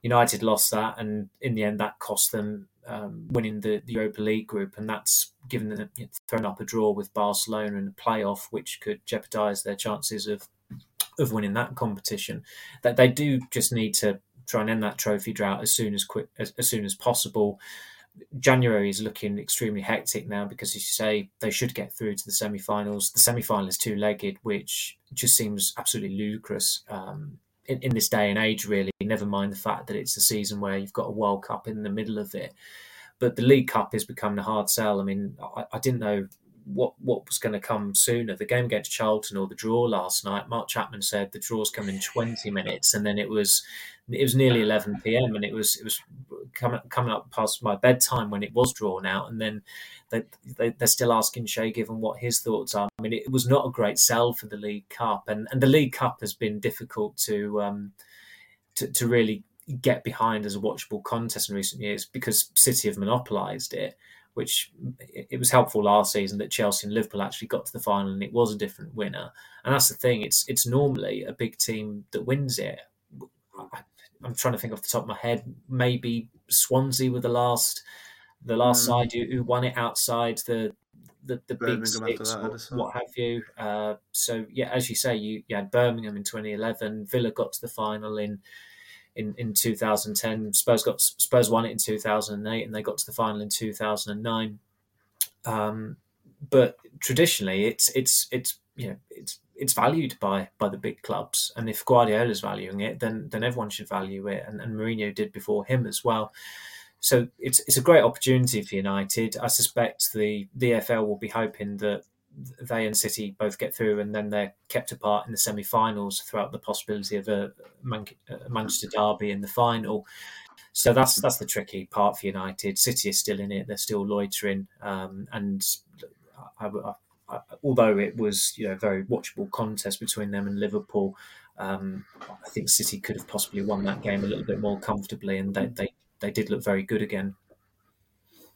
United lost that, and in the end, that cost them um, winning the, the, Europa League group, and that's given them you know, thrown up a draw with Barcelona in a playoff, which could jeopardise their chances of of winning that competition. That they do just need to try and end that trophy drought as soon as quick as, as soon as possible. January is looking extremely hectic now because, as you say, they should get through to the semi-finals. The semi-final is two-legged, which just seems absolutely ludicrous. Um, in, in this day and age, really. Never mind the fact that it's a season where you've got a World Cup in the middle of it. But the League Cup is becoming a hard sell. I mean, I, I didn't know what what was going to come sooner, the game against Charlton or the draw last night. Mark Chapman said the draw's come in 20 minutes, and then it was it was nearly 11 p.m. and it was it was coming coming up past my bedtime when it was drawn out, and then they, they are still asking Shay Given what his thoughts are. I mean, it was not a great sell for the League Cup, and and the League Cup has been difficult to um to, to really get behind as a watchable contest in recent years because City have monopolised it which it was helpful last season that Chelsea and Liverpool actually got to the final and it was a different winner. And that's the thing; it's it's normally a big team that wins it. I'm trying to think off the top of my head. Maybe Swansea were the last the last mm. side who, who, won it outside the the, the big six, what, what, have you. Uh, so yeah, as you say, you, you had Birmingham in 2011. Villa got to the final in in, in 2010. Spurs got Spurs won it in 2008, and they got to the final in 2009. Um, but traditionally, it's it's it's you know it's it's valued by by the big clubs, and if Guardiola's valuing it, then then everyone should value it, and, and Mourinho did before him as well. So it's it's a great opportunity for United. I suspect the the EFL will be hoping that they and City both get through, and then they're kept apart in the semi-finals throughout the possibility of a, Man- Manchester derby in the final. So that's that's the tricky part for United. City is still in it; they're still loitering, um, and I, I, I, although it was you know a very watchable contest between them and Liverpool, um, I think City could have possibly won that game a little bit more comfortably, and they they, they did look very good again.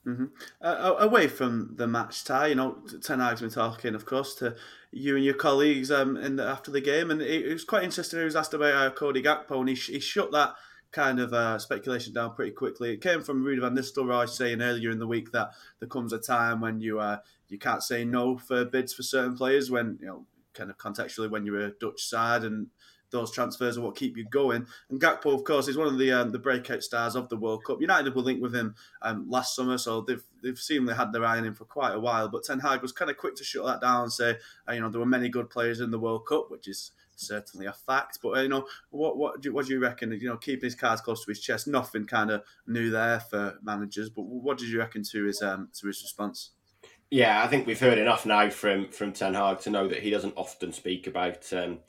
Mm-hmm. Uh, away from the match tie, you know, Ten Hag's been talking, of course, to you and your colleagues um, in the, after the game, and it, it, was quite interesting. He was asked about uh, Cody Gakpo, and he, he shut that kind of uh, speculation down pretty quickly. It came from Ruud van Nistelrooy saying earlier in the week that there comes a time when you uh, you can't say no for bids for certain players when you know kind of contextually when you're a Dutch side and those transfers are what keep you going. And Gakpo, of course, is one of the um, the breakout stars of the World Cup. United were linked with him um, last summer, so they've they've seemingly had their eye on him for quite a while. But Ten Hag was kind of quick to shut that down and say, uh, you know, there were many good players in the World Cup, which is certainly a fact. But uh, you know, what what do, what do you reckon? You know, keeping his cards close to his chest, nothing kind of new there for managers. But what did you reckon to his um, to his response? Yeah, I think we've heard enough now from from Ten Hag to know that he doesn't often speak about um,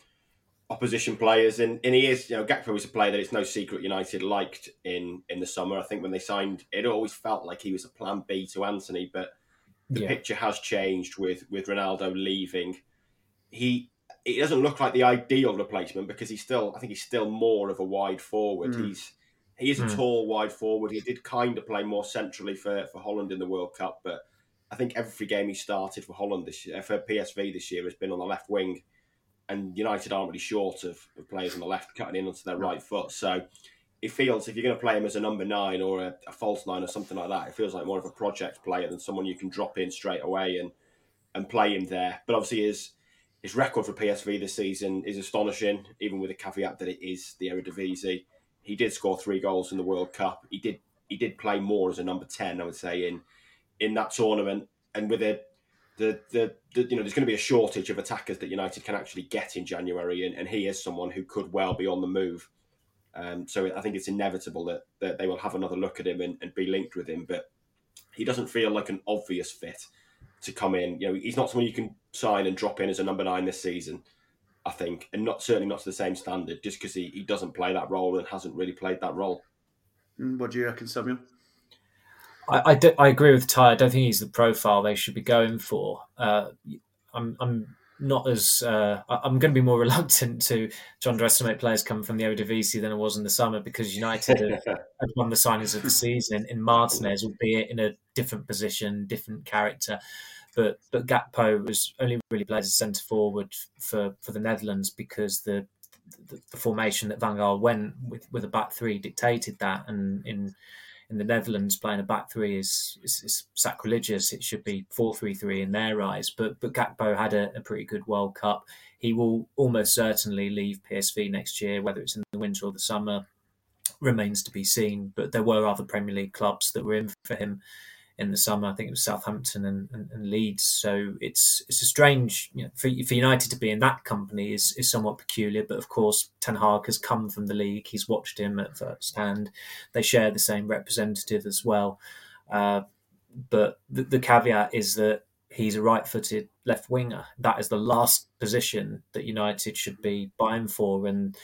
opposition players, and, and he is, you know, Gakpo was a player that it's no secret United liked in in the summer. I think when they signed, it always felt like he was a plan B to Antony, but the yeah. picture has changed with with Ronaldo leaving. He it doesn't look like the ideal replacement because he's still, I think he's still more of a wide forward. Mm. He's he is a mm. tall wide forward. He did kind of play more centrally for for Holland in the World Cup, but I think every game he started for Holland this year, for PSV this year, has been on the left wing, and United aren't really short of, of players on the left cutting in onto their right foot. So it feels if you're going to play him as a number nine or a, a, false nine or something like that, it feels like more of a project player than someone you can drop in straight away and and play him there. But obviously, his his record for PSV this season is astonishing, even with the caveat that it is the Eredivisie. He did score three goals in the World Cup. He did he did play more as a number ten, I would say, in in that tournament. And with it, the, the, the you know there's going to be a shortage of attackers that United can actually get in January, and, and he is someone who could well be on the move. Um, so I think it's inevitable that, that they will have another look at him and, and be linked with him. But he doesn't feel like an obvious fit to come in. You know, he's not someone you can sign and drop in as a number nine this season. I think, and not certainly not to the same standard, just because he, he doesn't play that role and hasn't really played that role. Mm, what do you reckon, Samuel? I, I, do, I, agree with Ty. I don't think he's the profile they should be going for. Uh, I'm, I'm not as uh, I'm going to be more reluctant to to underestimate players coming from the Eredivisie than I was in the summer because United have, had won the signings of the season in, in Martinez, albeit in a different position, different character. But but Gakpo was only really played as centre forward for, for the Netherlands because the, the, the formation that Van Gaal went with with a back three dictated that, and in in the Netherlands playing a back three is, is, is sacrilegious. It should be four three three in their eyes. But but Gakpo had a, a, pretty good World Cup. He will almost certainly leave PSV next year, whether it's in the winter or the summer, remains to be seen. But there were other Premier League clubs that were in for him in the summer. I think it was Southampton and, and, and Leeds. So it's it's a strange you know, for, for United to be in that company is is somewhat peculiar. But of course, Ten Hag has come from the league. He's watched him at first hand. They share the same representative as well. Uh, but the, the caveat is that he's a right-footed left winger. That is the last position that United should be buying for, and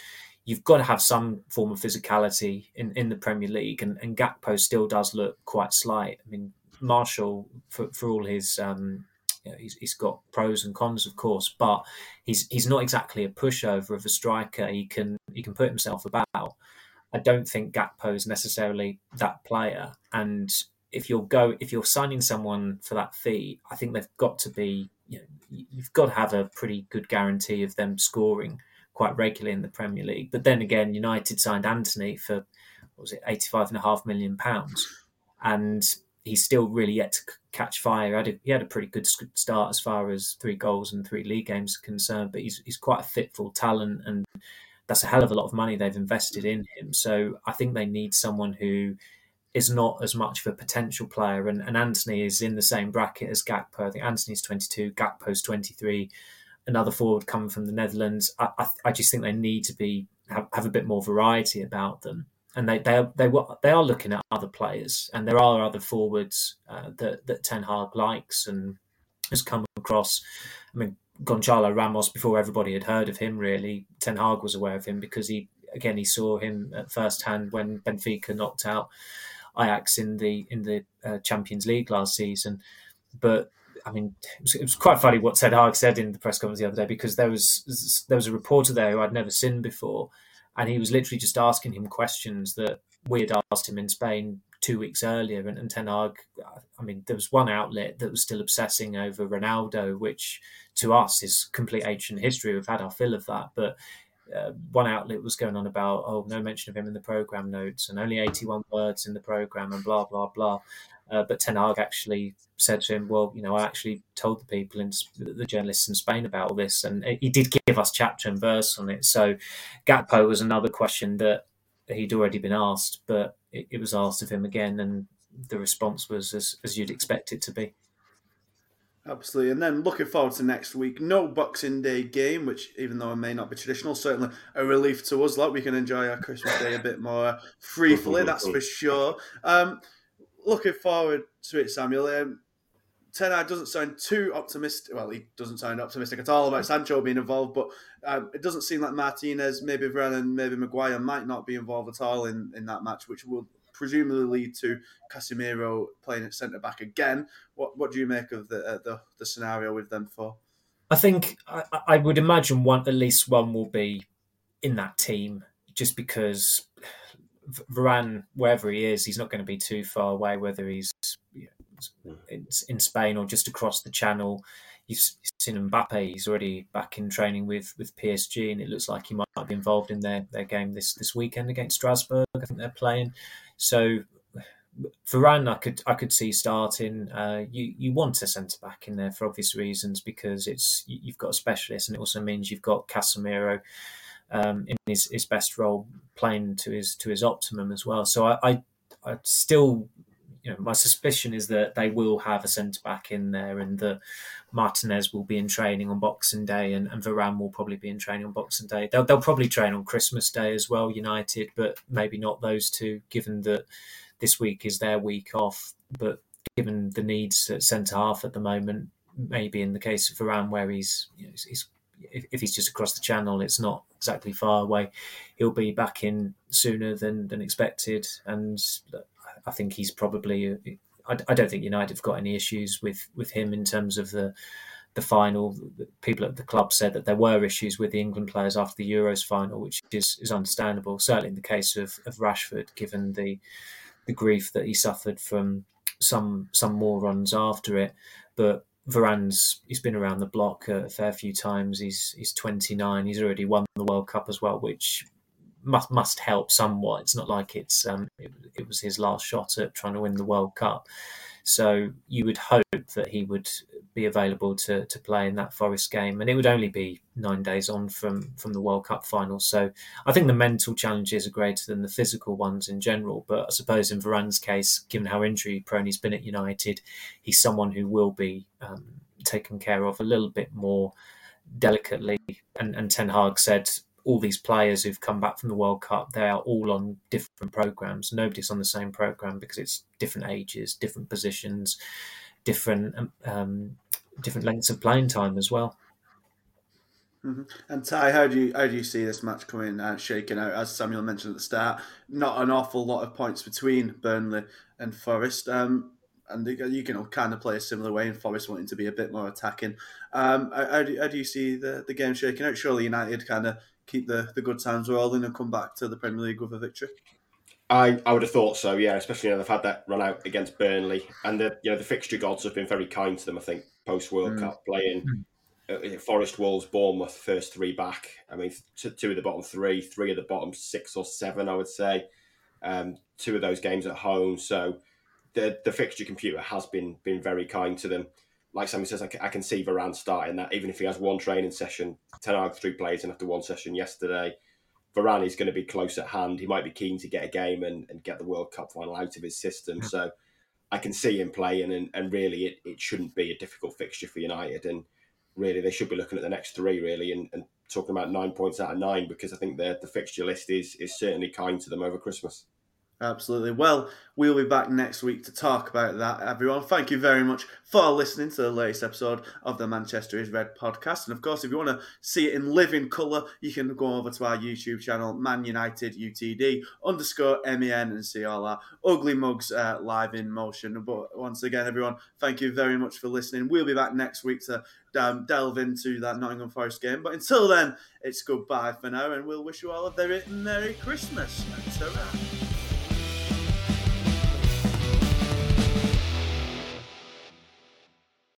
you've got to have some form of physicality in, in the Premier League. And, and Gakpo still does look quite slight. I mean, Martial, for, for all his, um, you know, he's, he's got pros and cons, of course, but he's he's not exactly a pushover of a striker. He can he can put himself about. I don't think Gakpo is necessarily that player. And if you're go if you're signing someone for that fee, I think they've got to be you know, you've got to have a pretty good guarantee of them scoring quite regularly in the Premier League. But then again, United signed Antony for what was it, eighty five and a half million pounds, and he's still really yet to catch fire. He had, a, he had a pretty good start as far as three goals and three league games are concerned, but he's he's quite a fitful talent, and that's a hell of a lot of money they've invested in him. So I think they need someone who is not as much of a potential player, and, and Antony is in the same bracket as Gakpo. I think twenty two, Gakpo's twenty three. Another forward coming from the Netherlands. I, I, I just think they need to be have, have a bit more variety about them and they they they they are looking at other players, and there are other forwards uh, that that Ten Hag likes and has come across. I mean, Gonzalo Ramos before everybody had heard of him. Really, Ten Hag was aware of him because he again he saw him at first hand when Benfica knocked out Ajax in the in the uh, Champions League last season. But I mean, it was, it was, quite funny what Ten Hag said in the press conference the other day because there was there was a reporter there who I'd never seen before and he was literally just asking him questions that we had asked him in Spain two weeks earlier. And, and Ten Hag, I mean, there was one outlet that was still obsessing over Ronaldo, which to us is complete ancient history. We've had our fill of that, but uh, one outlet was going on about, oh, no mention of him in the program notes, and only 81 words in the program, and blah blah blah. Uh, but Ten Hag actually said to him, "Well, you know, I actually told the people and the journalists in Spain about all this, and he did give us chapter and verse on it." So, Gakpo was another question that he'd already been asked, but it, it was asked of him again, and the response was as, as you'd expect it to be. Absolutely. And then looking forward to next week. No Boxing Day game, which even though it may not be traditional, certainly a relief to us. Like we can enjoy our Christmas Day a bit more freely, that's for sure. Um, looking forward to it, Samuel. Um, Ten Hag doesn't sound too optimistic. Well, he doesn't sound optimistic at all about Sancho being involved, but um, it doesn't seem like Martinez, maybe and maybe Maguire might not be involved at all in, in that match, which will presumably lead to Casemiro playing at centre back again. What what do you make of the uh, the, the scenario with them for? I think I, I would imagine one at least one will be in that team, just because Varane, wherever he is, he's not going to be too far away. Whether he's you know, in, in Spain or just across the channel, you've seen Mbappe. He's already back in training with with PSG, and it looks like he might be involved in their their game this this weekend against Strasbourg. I think they're playing. So Varane, I could I could see starting. Uh, you you want a centre back in there for obvious reasons because it's you've got a specialist, and it also means you've got Casemiro um, in his, his best role, playing to his to his optimum as well. So I, I, I still, you know, my suspicion is that they will have a centre back in there, and that Martinez will be in training on Boxing Day, and, and Varane will probably be in training on Boxing Day. They'll they'll probably train on Christmas Day as well, United, but maybe not those two, given that this week is their week off. But given the needs at centre half at the moment, maybe in the case of Varane, where he's, you know, he's if, if, he's just across the channel, it's not exactly far away. He'll be back in sooner than than expected, and I think he's probably. I, I don't think United have got any issues with with him in terms of the the final. People at the club said that there were issues with the England players after the Euros final, which is, is understandable. Certainly in the case of, of Rashford, given the the grief that he suffered from some some more runs after it. But Varane's he's been around the block a fair few times. He's he's 29. He's already won the World Cup as well, which must must help somewhat. It's not like it's um, it, it was his last shot at trying to win the World Cup. So you would hope that he would be available to, to play in that Forest game, and it would only be nine days on from from the World Cup final. So I think the mental challenges are greater than the physical ones in general. But I suppose in Varane's case, given how injury prone he's been at United, he's someone who will be um, taken care of a little bit more delicately. And, and Ten Hag said all these players who've come back from the World Cup, they are all on different programs. Nobody's on the same program because it's different ages, different positions, different um, um, different lengths of playing time as well. Mm-hmm. And Ty, how do you how do you see this match coming uh, shaking out? As Samuel mentioned at the start, not an awful lot of points between Burnley and Forest. Um, and you can all kind of play a similar way in Forest wanting to be a bit more attacking. Um, how, do, how do you see the, the game shaking out? Surely United kind of keep the, the good times rolling and come back to the Premier League with a victory? I, I would have thought so, yeah. Especially you know, they've had that run out against Burnley, and the you know the fixture gods have been very kind to them. I think post World mm. Cup playing mm. uh, Forest, Wolves, Bournemouth, first three back. I mean, two, two of the bottom three, three of the bottom six or seven, I would say. Um, two of those games at home, so the the fixture computer has been been very kind to them like Sammy says, I can, I can see Varane starting that, even if he has one training session. Ten Hag three players and after one session yesterday. Varane is going to be close at hand. He might be keen to get a game and, and get the World Cup final out of his system. So I can see him playing, and, and really, it, it shouldn't be a difficult fixture for United. And really, they should be looking at the next three, really, and, and talking about nine points out of nine because I think the, the fixture list is, is certainly kind to them over Christmas. Absolutely. Well, we'll be back next week to talk about that, everyone. Thank you very much for listening to the latest episode of the Manchester is Red podcast. And of course, if you want to see it in living colour, you can go over to our YouTube channel, Man United UTD underscore MEN, and see all our ugly mugs uh, live in motion. But once again, everyone, thank you very much for listening. We'll be back next week to um, delve into that Nottingham Forest game. But until then, it's goodbye for now, and we'll wish you all a very Merry Christmas. And ta